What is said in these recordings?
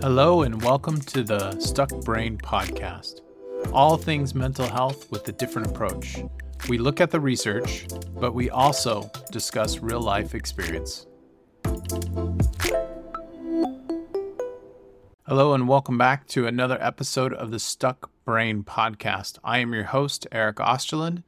Hello, and welcome to the Stuck Brain Podcast. All things mental health with a different approach. We look at the research, but we also discuss real life experience. Hello, and welcome back to another episode of the Stuck Brain Podcast. I am your host, Eric Osterlund,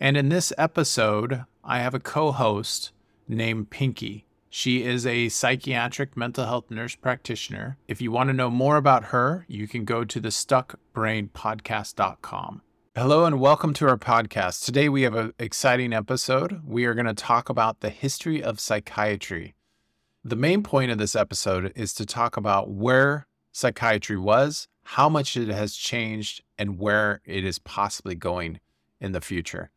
and in this episode, I have a co host named Pinky. She is a psychiatric mental health nurse practitioner. If you want to know more about her, you can go to the stuckbrainpodcast.com. Hello and welcome to our podcast. Today we have an exciting episode. We are going to talk about the history of psychiatry. The main point of this episode is to talk about where psychiatry was, how much it has changed, and where it is possibly going in the future.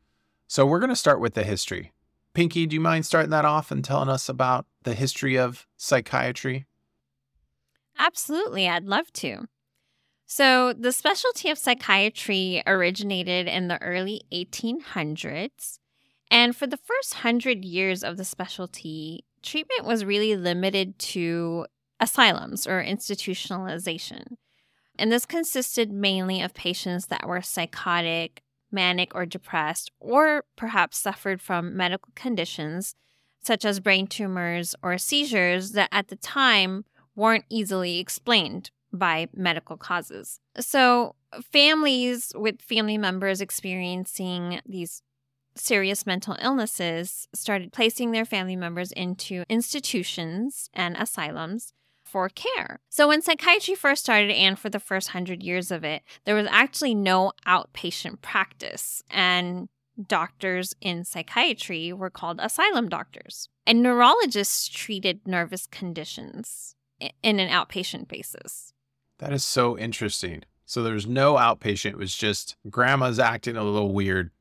So we're going to start with the history. Pinky, do you mind starting that off and telling us about the history of psychiatry? Absolutely, I'd love to. So, the specialty of psychiatry originated in the early 1800s. And for the first hundred years of the specialty, treatment was really limited to asylums or institutionalization. And this consisted mainly of patients that were psychotic, manic or depressed, or perhaps suffered from medical conditions such as brain tumors or seizures that at the time weren't easily explained by medical causes. So, families with family members experiencing these serious mental illnesses started placing their family members into institutions and asylums for care. So, when psychiatry first started, and for the first hundred years of it, there was actually no outpatient practice, and doctors in psychiatry were called asylum doctors. And neurologists treated nervous conditions in an outpatient basis. That is so interesting. So, there was no outpatient, it was just grandma's acting a little weird.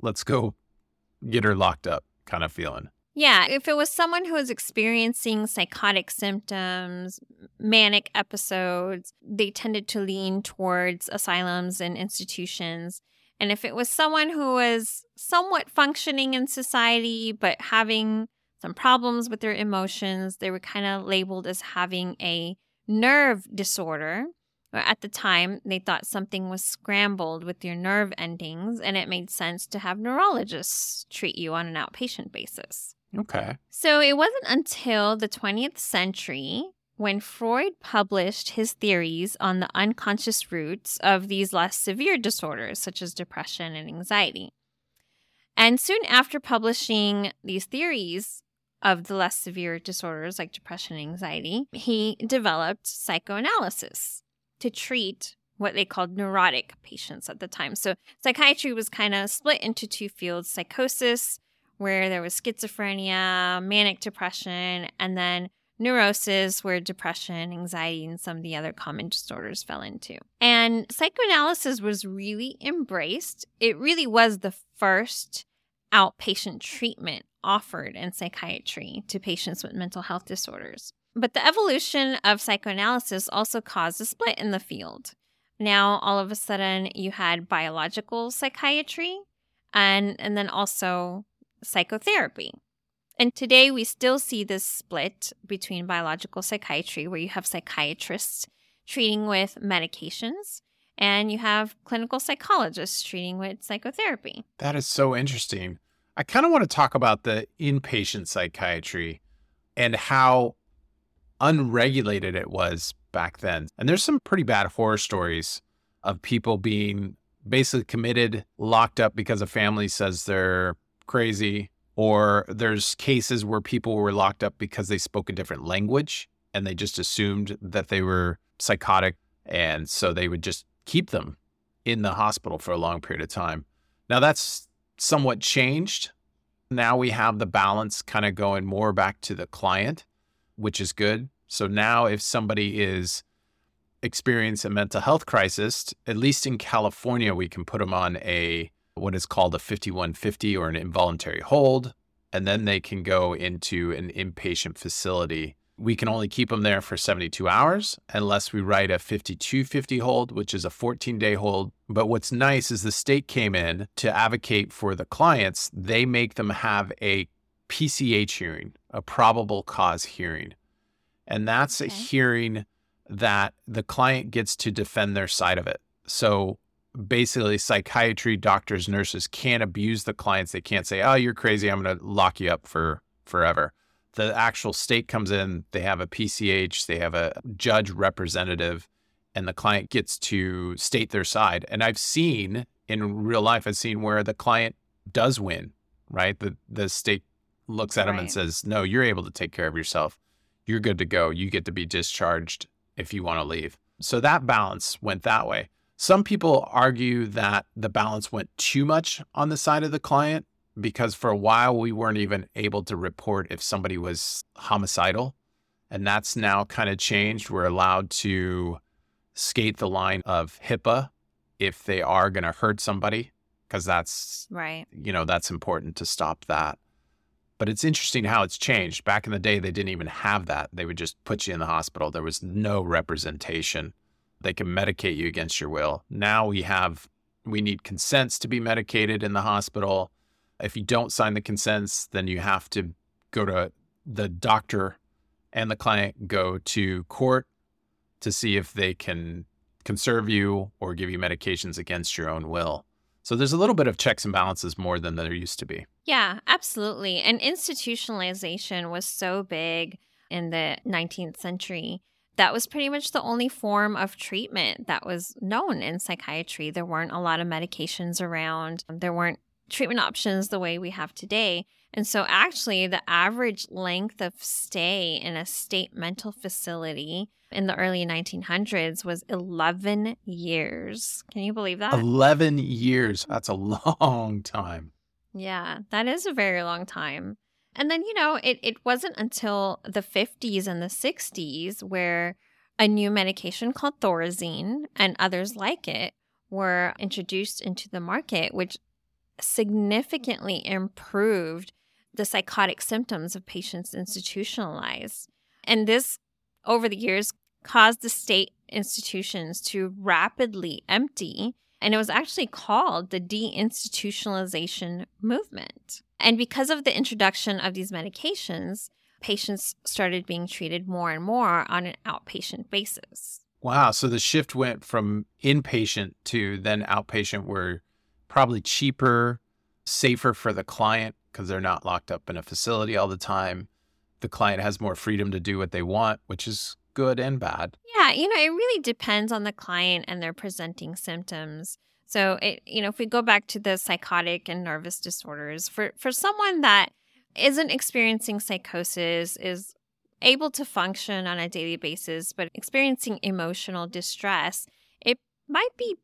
Let's go get her locked up kind of feeling. Yeah, if it was someone who was experiencing psychotic symptoms, manic episodes, they tended to lean towards asylums and institutions. And if it was someone who was somewhat functioning in society, but having some problems with their emotions, they were kind of labeled as having a nerve disorder. At the time, they thought something was scrambled with your nerve endings, and it made sense to have neurologists treat you on an outpatient basis. Okay. So it wasn't until the 20th century when Freud published his theories on the unconscious roots of these less severe disorders, such as depression and anxiety. And soon after publishing these theories of the less severe disorders like depression and anxiety, he developed psychoanalysis to treat what they called neurotic patients at the time. So psychiatry was kind of split into two fields psychosis where there was schizophrenia, manic depression, and then neurosis, where depression, anxiety, and some of the other common disorders fell into. And psychoanalysis was really embraced. It really was the first outpatient treatment offered in psychiatry to patients with mental health disorders. But the evolution of psychoanalysis also caused a split in the field. Now, all of a sudden, you had biological psychiatry and, and then also psychotherapy. And today we still see this split between biological psychiatry, where you have psychiatrists treating with medications, and you have clinical psychologists treating with psychotherapy. That is so interesting. I kind of want to talk about the inpatient psychiatry and how unregulated it was back then. And there's some pretty bad horror stories of people being basically committed, locked up because a family says they're crazy, or there's cases where people were locked up because they spoke a different language and they just assumed that they were psychotic. And so they would just keep them in the hospital for a long period of time. Now that's somewhat changed. Now we have the balance kind of going more back to the client, which is good. So now if somebody is experiencing a mental health crisis, at least in California, we can put them on a what is called a 5150 or an involuntary hold, and then they can go into an inpatient facility. We can only keep them there for 72 hours unless we write a 5250 hold, which is a 14 day hold. But what's nice is the state came in to advocate for the clients. They make them have a PCH hearing, a probable cause hearing. And that's okay. a hearing that the client gets to defend their side of it. So basically, psychiatry doctors, nurses can't abuse the clients. They can't say, oh, you're crazy. I'm going to lock you up for forever. The actual state comes in, they have a PCH, they have a judge representative, and the client gets to state their side. And I've seen in real life, I've seen where the client does win, right? The, the state looks at right. them and says, no, you're able to take care of yourself. You're good to go. You get to be discharged if you want to leave. So that balance went that way. Some people argue that the balance went too much on the side of the client because for a while we weren't even able to report if somebody was homicidal. And that's now kind of changed. We're allowed to skate the line of HIPAA if they are going to hurt somebody because that's right. You know, that's important to stop that. But it's interesting how it's changed. Back in the day, they didn't even have that. They would just put you in the hospital. There was no representation. They can medicate you against your will. Now we have, we need consents to be medicated in the hospital. If you don't sign the consents, then you have to go to the doctor and the client go to court to see if they can conserve you or give you medications against your own will. So there's a little bit of checks and balances more than there used to be. Yeah, absolutely. And institutionalization was so big in the 19th century. That was pretty much the only form of treatment that was known in psychiatry. There weren't a lot of medications around. There weren't treatment options the way we have today. And so, actually, the average length of stay in a state mental facility in the early 1900s was 11 years. Can you believe that? 11 years. That's a long time. Yeah, that is a very long time. And then, you know, it, it wasn't until the 50s and the 60s where a new medication called Thorazine and others like it were introduced into the market, which significantly improved the psychotic symptoms of patients institutionalized. And this, over the years, caused the state institutions to rapidly empty. And it was actually called the deinstitutionalization movement. And because of the introduction of these medications, patients started being treated more and more on an outpatient basis. Wow. So the shift went from inpatient to then outpatient, where probably cheaper, safer for the client because they're not locked up in a facility all the time. The client has more freedom to do what they want, which is good and bad. Yeah, you know, it really depends on the client and their presenting symptoms. So, it you know, if we go back to the psychotic and nervous disorders, for for someone that isn't experiencing psychosis is able to function on a daily basis but experiencing emotional distress, it might be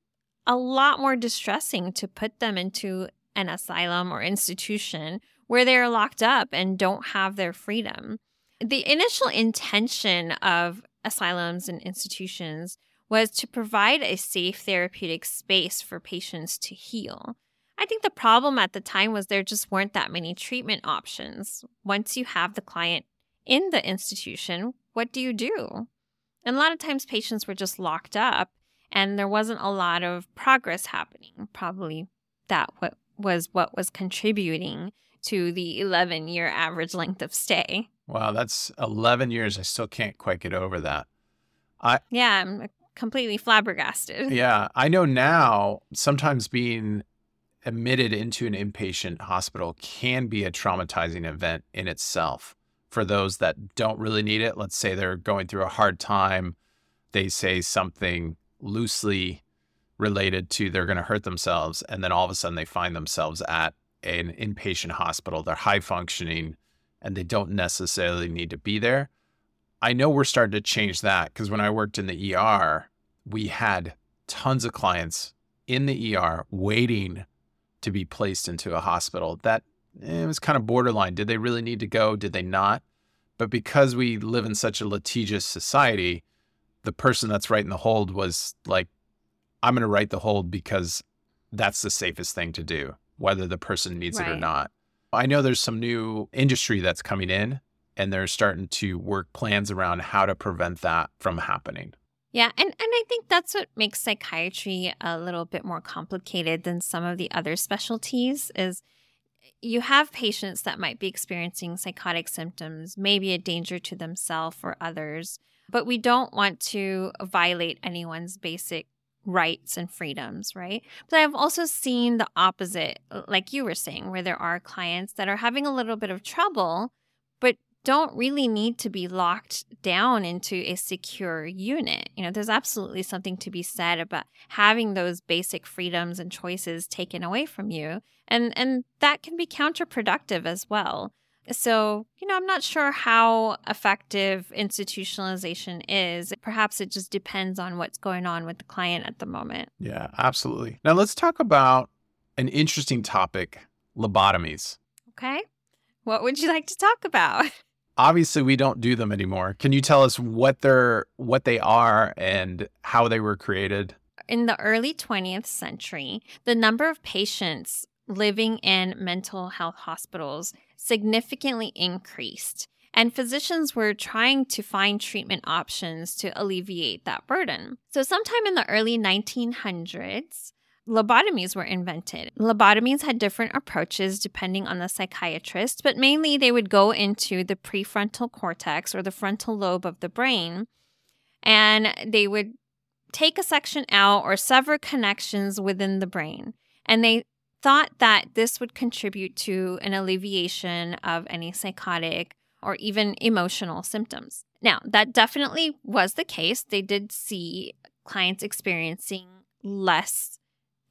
a lot more distressing to put them into an asylum or institution where they're locked up and don't have their freedom. The initial intention of asylums and institutions was to provide a safe therapeutic space for patients to heal. I think the problem at the time was there just weren't that many treatment options. Once you have the client in the institution, what do you do? And a lot of times patients were just locked up and there wasn't a lot of progress happening. Probably that what was what was contributing to the 11 year average length of stay. Wow, that's 11 years. I still can't quite get over that. I Yeah, I'm completely flabbergasted. Yeah, I know now sometimes being admitted into an inpatient hospital can be a traumatizing event in itself for those that don't really need it. Let's say they're going through a hard time, they say something loosely related to they're going to hurt themselves and then all of a sudden they find themselves at an inpatient hospital they're high functioning and they don't necessarily need to be there i know we're starting to change that because when i worked in the er we had tons of clients in the er waiting to be placed into a hospital that eh, it was kind of borderline did they really need to go did they not but because we live in such a litigious society the person that's right in the hold was like I'm going to write the hold because that's the safest thing to do, whether the person needs right. it or not. I know there's some new industry that's coming in and they're starting to work plans around how to prevent that from happening. Yeah, and, and I think that's what makes psychiatry a little bit more complicated than some of the other specialties is eh, you have patients that might be experiencing psychotic symptoms, maybe a danger to themselves or others, but we don't want to violate anyone's basic rights and freedoms, right? But I've also seen the opposite, like you were saying, where there are clients that are having a little bit of trouble, but don't really need to be locked down into a secure unit. You know, there's absolutely something to be said about having those basic freedoms and choices taken away from you. And and that can be counterproductive as well. So, you know, I'm not sure how effective institutionalization is. Perhaps it just depends on what's going on with the client at the moment. Yeah, absolutely. Now let's talk about an interesting topic lobotomies. Okay. What would you like to talk about? Obviously, we don't do them anymore. Can you tell us what they're what they are and how they were created? In the early 20th century, the number of patients living in mental health hospitals significantly increased, and physicians were trying to find treatment options to alleviate that burden. So, sometime in the early 1900s, lobotomies were invented. Lobotomies had different approaches depending on the psychiatrist, but mainly they would go into the prefrontal cortex or the frontal lobe of the brain, and they would take a section out or sever connections within the brain. And they thought that this would contribute to an alleviation of any psychotic or even emotional symptoms. Now, that definitely was the case. They did see clients experiencing less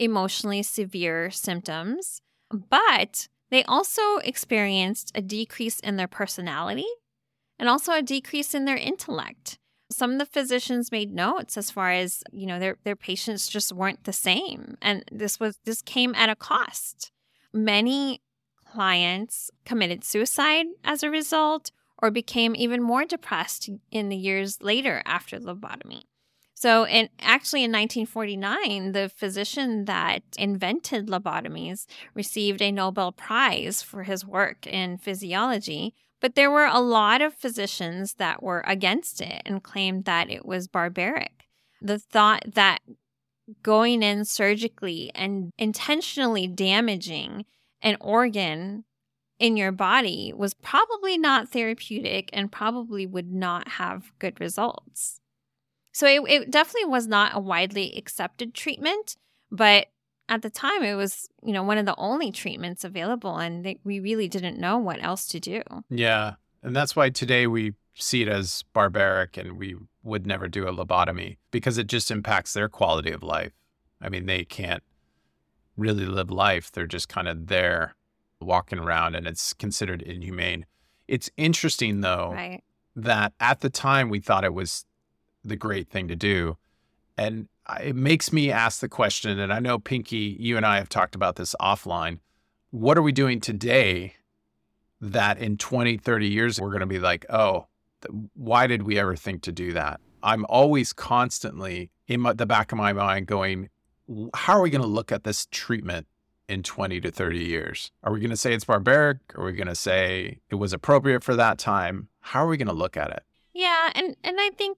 emotionally severe symptoms, but they also experienced a decrease in their personality and also a decrease in their intellect. Some of the physicians made notes as far as you know their their patients just weren't the same and this was this came at a cost. Many clients committed suicide as a result or became even more depressed in the years later after lobotomy so in actually in 1949 the physician that invented lobotomies received a nobel prize for his work in physiology but there were a lot of physicians that were against it and claimed that it was barbaric. The thought that going in surgically and intentionally damaging an organ in your body was probably not therapeutic and probably would not have good results. So it, it definitely was not a widely accepted treatment, but at the time it was you know one of the only treatments available and they, we really didn't know what else to do. Yeah and that's why today we see it as barbaric and we would never do a lobotomy because it just impacts their quality of life. I mean they can't really live life. They're just kind of there walking around and it's considered inhumane. It's interesting though right. that at the time we thought it was the great thing to do and it makes me ask the question, and I know Pinky, you and I have talked about this offline. What are we doing today that in 20, 30 years, we're going to be like, oh, why did we ever think to do that? I'm always constantly in my, the back of my mind going, how are we going to look at this treatment in 20 to 30 years? Are we going to say it's barbaric? Are we going to say it was appropriate for that time? How are we going to look at it? Yeah, and and I think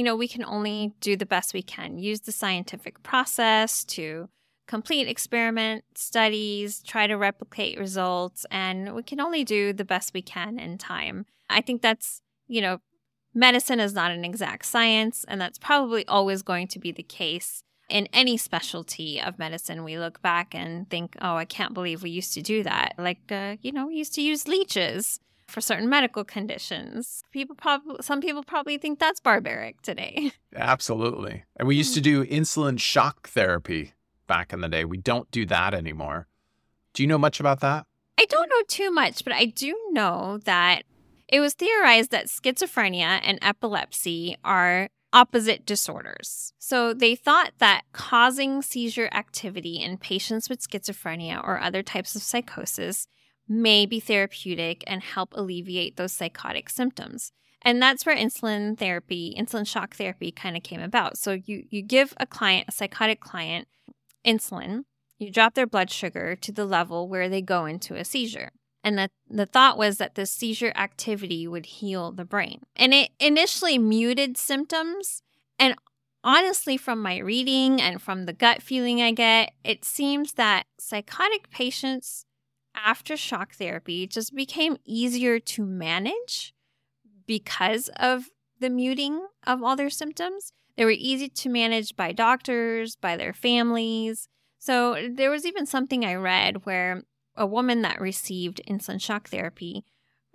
you know, we can only do the best we can. Use the scientific process to complete experiment studies, try to replicate results, and we can only do the best we can in time. I think that's, you know, medicine is not an exact science, and that's probably always going to be the case in any specialty of medicine. We look back and think, oh, I can't believe we used to do that. Like, uh, you know, we used to use leeches for certain medical conditions. People probably some people probably think that's barbaric today. Absolutely. And we used to hmm. do insulin shock therapy back in the day. We don't do that anymore. Do you know much about that? I don't know too much, but I do know that it was theorized that schizophrenia and epilepsy are opposite disorders. So they thought that causing seizure activity in patients with schizophrenia or other types of psychosis may be therapeutic and help alleviate those psychotic symptoms. And that's where insulin therapy, insulin shock therapy kind of came about. So you you give a client, a psychotic client, insulin, you drop their blood sugar to the level where they go into a seizure. And the, the thought was that the seizure activity would heal the brain. And it initially muted symptoms. And honestly, from my reading and from the gut feeling I get, it seems that psychotic patients after shock therapy, just became easier to manage because of the muting of all their symptoms. They were easy to manage by doctors, by their families. So there was even something I read where a woman that received insulin shock therapy,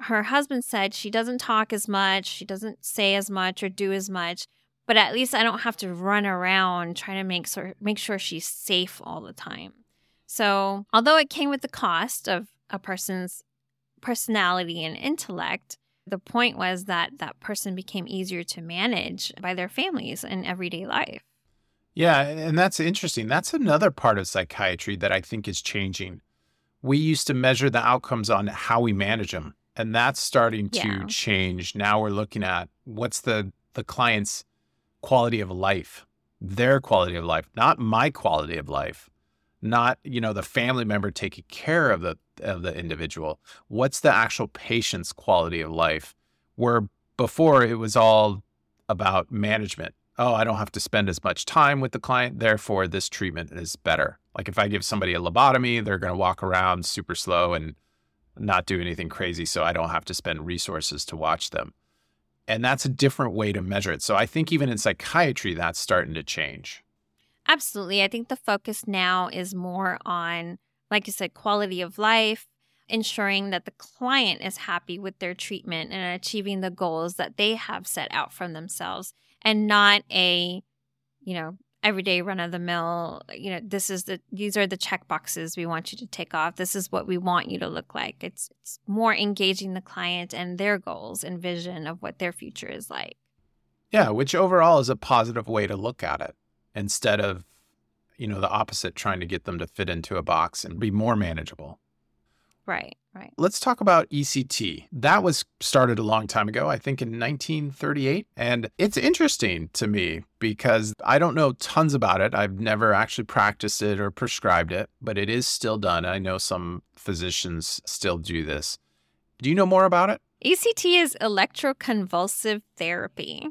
her husband said she doesn't talk as much, she doesn't say as much or do as much, but at least I don't have to run around trying to make sure make sure she's safe all the time. So, although it came with the cost of a person's personality and intellect, the point was that that person became easier to manage by their families in everyday life. Yeah, and that's interesting. That's another part of psychiatry that I think is changing. We used to measure the outcomes on how we manage them, and that's starting to Yeah. change. Now we're looking at what's the the client's quality of life, their quality of life, not my quality of life, not, you know, the family member taking care of the of the individual. What's the actual patient's quality of life? Where before it was all about management. Oh, I don't have to spend as much time with the client, therefore this treatment is better. Like if I give somebody a lobotomy, they're going to walk around super slow and not do anything crazy so I don't have to spend resources to watch them. And that's a different way to measure it. So I think even in psychiatry that's starting to change. Absolutely. I think the focus now is more on, like you said, quality of life, ensuring that the client is happy with their treatment and achieving the goals that they have set out for themselves and not a, you know, everyday run of the mill, you know, this is the these are the check boxes we want you to take off. This is what we want you to look like. It's it's more engaging the client and their goals and vision of what their future is like. Yeah, which overall is a positive way to look at it instead of, you know, the opposite, trying to get them to fit into a box and be more manageable. Right, right. Let's talk about ECT. That was started a long time ago, I think in 1938. And it's interesting to me because I don't know tons about it. I've never actually practiced it or prescribed it, but it is still done. I know some physicians still do this. Do you know more about it? ECT is electroconvulsive therapy.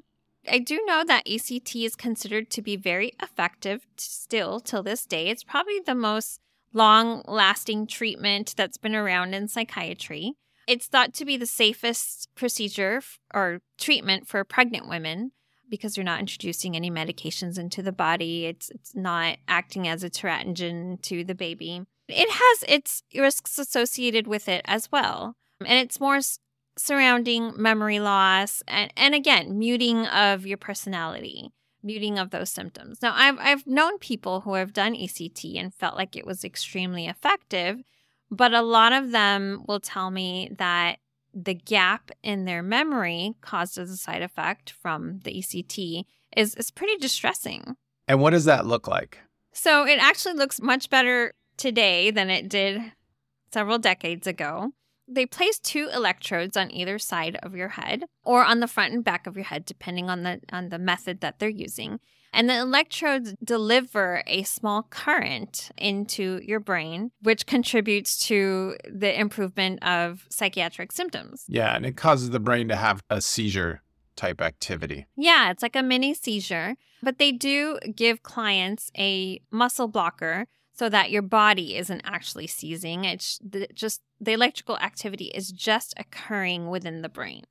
I do know that ECT is considered to be very effective still till this day. It's probably the most long lasting treatment that's been around in psychiatry. It's thought to be the safest procedure or treatment for pregnant women because you're not introducing any medications into the body. It's it's not acting as a teratogen to the baby. It has its risks associated with it as well. And it's more surrounding memory loss and, and again, muting of your personality, muting of those symptoms. Now, I've, I've known people who have done ECT and felt like it was extremely effective, but a lot of them will tell me that the gap in their memory caused as a side effect from the ECT is, is pretty distressing. And what does that look like? So it actually looks much better today than it did several decades ago. They place two electrodes on either side of your head or on the front and back of your head depending on the on the method that they're using. And the electrodes deliver a small current into your brain which contributes to the improvement of psychiatric symptoms. Yeah, and it causes the brain to have a seizure type activity. Yeah, it's like a mini seizure, but they do give clients a muscle blocker so that your body isn't actually seizing. It's the, just the electrical activity is just occurring within the brain.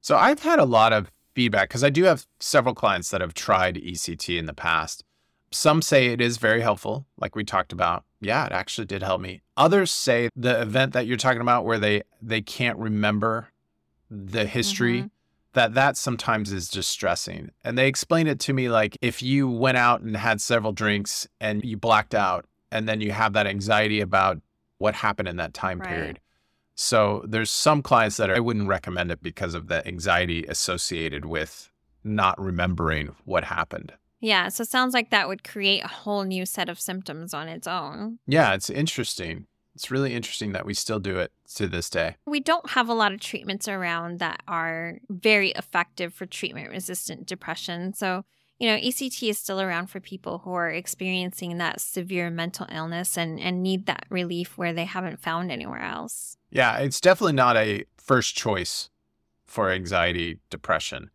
So I've had a lot of feedback because I do have several clients that have tried ECT in the past. Some say it is very helpful, like we talked about. Yeah, it actually did help me. Others say the event that you're talking about where they they can't remember the history Mhm. that that sometimes is distressing. And they explain it to me like if you went out and had several drinks and you blacked out and then you have that anxiety about what happened in that time Right. period. So there's some clients that I wouldn't recommend it because of the anxiety associated with not remembering what happened. Yeah, so it sounds like that would create a whole new set of symptoms on its own. Yeah, it's interesting. It's really interesting that we still do it to this day. We don't have a lot of treatments around that are very effective for treatment resistant depression. So, you know, ECT is still around for people who are experiencing that severe mental illness and, and need that relief where they haven't found anywhere else. Yeah, it's definitely not a first choice for anxiety, depression.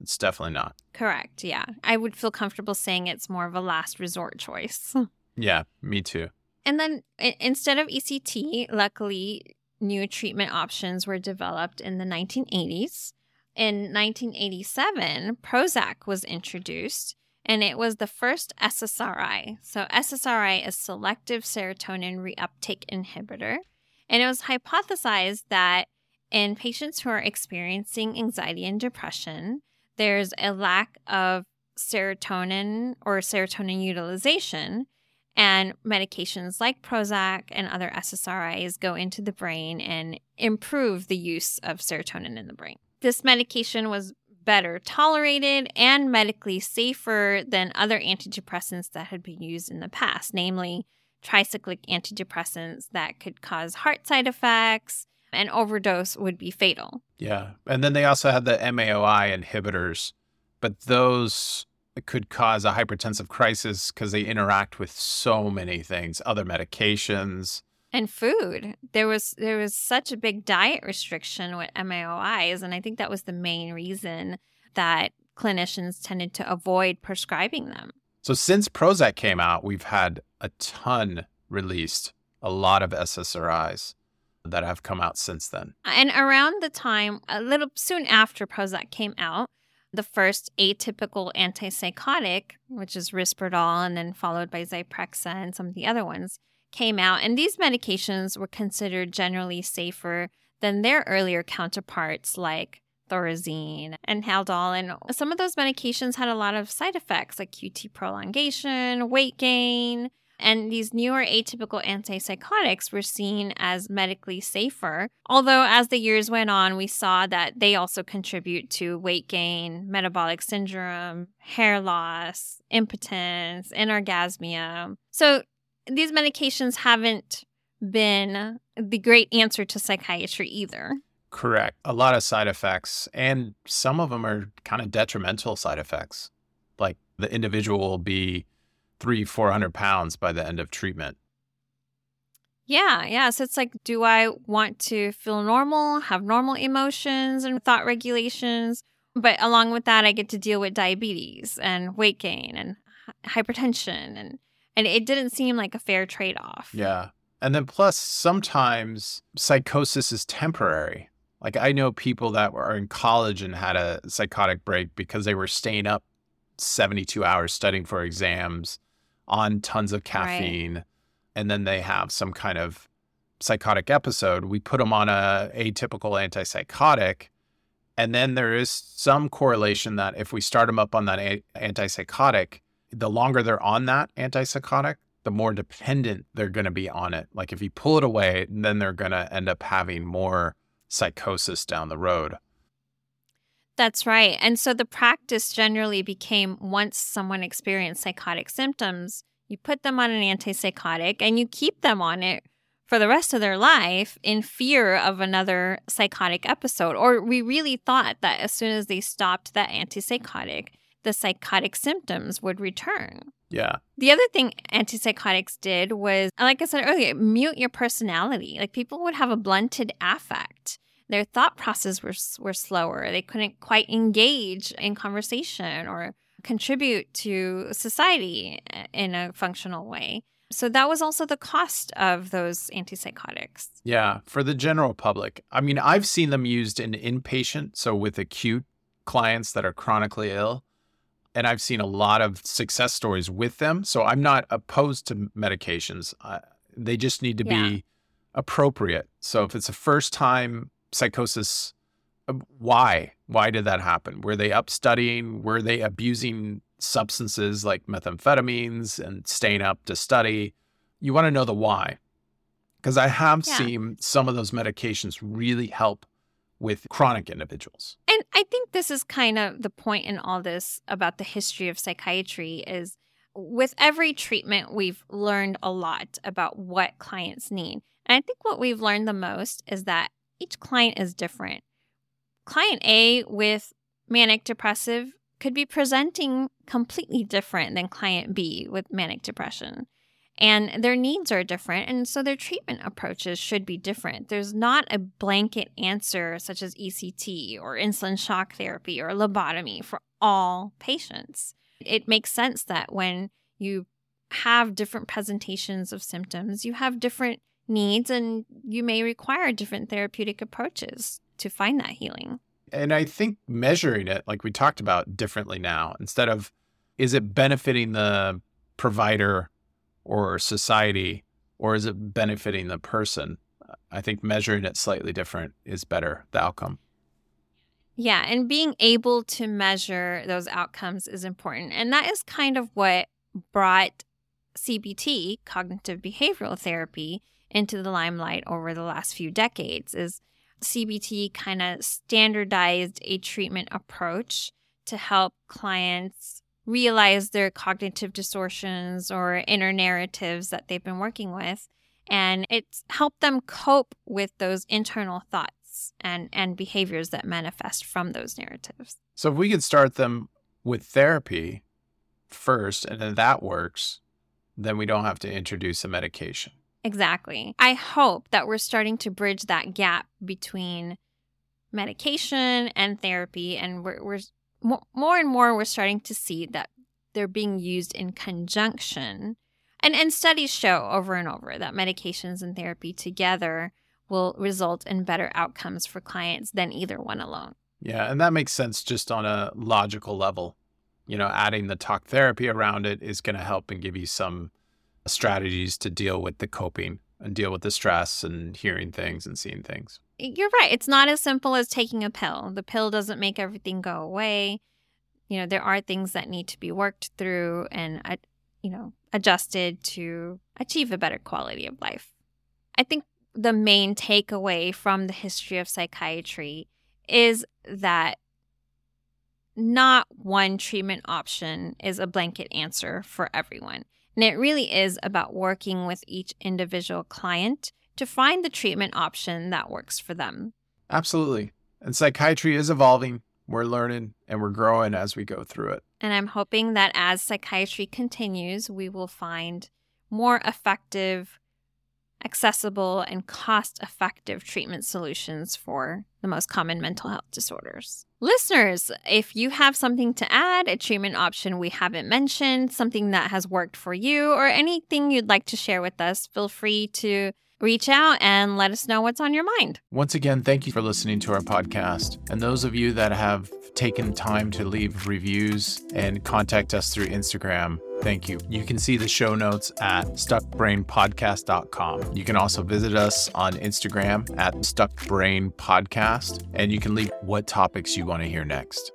It's definitely not. Correct. Yeah. I would feel comfortable saying it's more of a last resort choice. Yeah, me too. And then instead of ECT, luckily, new treatment options were developed in the 1980s. In 1987, Prozac was introduced, and it was the first SSRI. So, SSRI is selective serotonin reuptake inhibitor. And it was hypothesized that in patients who are experiencing anxiety and depression, there's a lack of serotonin or serotonin utilization. And medications like Prozac and other SSRIs go into the brain and improve the use of serotonin in the brain. This medication was better tolerated and medically safer than other antidepressants that had been used in the past, namely tricyclic antidepressants that could cause heart side effects, and overdose would be fatal. Yeah. And then they also had the MAOI inhibitors, but those could cause a hypertensive crisis because they interact with so many things, other medications. And food. There was there was such a big diet restriction with MAOIs, and I think that was the main reason that clinicians tended to avoid prescribing them. So since Prozac came out, we've had a ton released, a lot of SSRIs that have come out since then. And around the time, a little soon after Prozac came out, the first atypical antipsychotic, which is Risperdal, and then followed by Zyprexa and some of the other ones, came out. And these medications were considered generally safer than their earlier counterparts like Thorazine and Haldol. And some of those medications had a lot of side effects like QT prolongation, weight gain, and these newer atypical antipsychotics were seen as medically safer. Although, as the years went on, we saw that they also contribute to weight gain, metabolic syndrome, hair loss, impotence, anorgasmia. So, these medications haven't been the great answer to psychiatry either. Correct. A lot of side effects, and some of them are kind of detrimental side effects. Like the individual will be three, 400 pounds by the end of treatment. Yeah, yeah. So it's like, do I want to feel normal, have normal emotions and thought regulations? But along with that, I get to deal with diabetes and weight gain and hypertension. And, and it didn't seem like a fair trade off. Yeah. And then plus, sometimes psychosis is temporary. Like I know people that were in college and had a psychotic break because they were staying up 72 hours studying for exams on tons of caffeine right. and then they have some kind of psychotic episode, we put them on a atypical antipsychotic. And then there is some correlation that if we start them up on that a- antipsychotic, the longer they're on that antipsychotic, the more dependent they're going to be on it. Like if you pull it away, then they're going to end up having more psychosis down the road. That's right. And so the practice generally became once someone experienced psychotic symptoms, you put them on an antipsychotic and you keep them on it for the rest of their life in fear of another psychotic episode. Or we really thought that as soon as they stopped that antipsychotic, the psychotic symptoms would return. Yeah. The other thing antipsychotics did was, like I said earlier, mute your personality. Like people would have a blunted affect their thought process were, were slower. They couldn't quite engage in conversation or contribute to society eh, in a functional way. So that was also the cost of those antipsychotics. Yeah, for the general public. I mean, I've seen them used in inpatient, so with acute clients that are chronically ill. And I've seen a lot of success stories with them. So I'm not opposed to medications. Uh, they just need to yeah. be appropriate. So if it's a first time psychosis uh, why why did that happen were they up studying were they abusing substances like methamphetamines and staying up to study you want to know the why because i have yeah. seen some of those medications really help with chronic individuals and i think this is kind of the point in all this about the history of psychiatry is with every treatment we've learned a lot about what clients need and i think what we've learned the most is that each client is different. Client A with manic depressive could be presenting completely different than client B with manic depression. And their needs are different, and so their treatment approaches should be different. There's not a blanket answer such as ECT or insulin shock therapy or lobotomy for all patients. It makes sense that when you have different presentations of symptoms, you have different needs, and you may require different therapeutic approaches to find that healing. And I think measuring it, like we talked about differently now, instead of is it benefiting the provider or society, or is it benefiting the person? I think measuring it slightly different is better, the outcome. Yeah, and being able to measure those outcomes is important. And that is kind of what brought CBT, cognitive behavioral therapy, into the limelight over the last few decades is CBT kind of standardized a treatment approach to help clients realize their cognitive distortions or inner narratives that they've been working with. And it's helped them cope with those internal thoughts and, and behaviors that manifest from those narratives. So, if we could start them with therapy first, and then that works, then we don't have to introduce a medication. Exactly. I hope that we're starting to bridge that gap between medication and therapy, and we're, we're more and more we're starting to see that they're being used in conjunction. And, and studies show over and over that medications and therapy together will result in better outcomes for clients than either one alone. Yeah, and that makes sense just on a logical level. You know, adding the talk therapy around it is going to help and give you some strategies to deal with the coping and deal with the stress and hearing things and seeing things. You're right. It's not as simple as taking a pill. The pill doesn't make everything go away. You know, there are things that need to be worked through and, you know, adjusted to achieve a better quality of life. I think the main takeaway from the history of psychiatry is that not one treatment option is a blanket answer for everyone. And it really is about working with each individual client to find the treatment option that works for them. Absolutely. And psychiatry is evolving. We're learning and we're growing as we go through it. And I'm hoping that as psychiatry continues, we will find more effective accessible, and cost effective treatment solutions for the most common mental health disorders. Listeners, if you have something to add, a treatment option we haven't mentioned, something that has worked for you, or anything you'd like to share with us, feel free to reach out and let us know what's on your mind. Once again, thank you for listening to our podcast. And those of you that have taken time to leave reviews and contact us through Instagram, thank you. You can see the show notes at stuckbrainpodcast.com. You can also visit us on Instagram at stuckbrainpodcast, and you can leave what topics you want to hear next.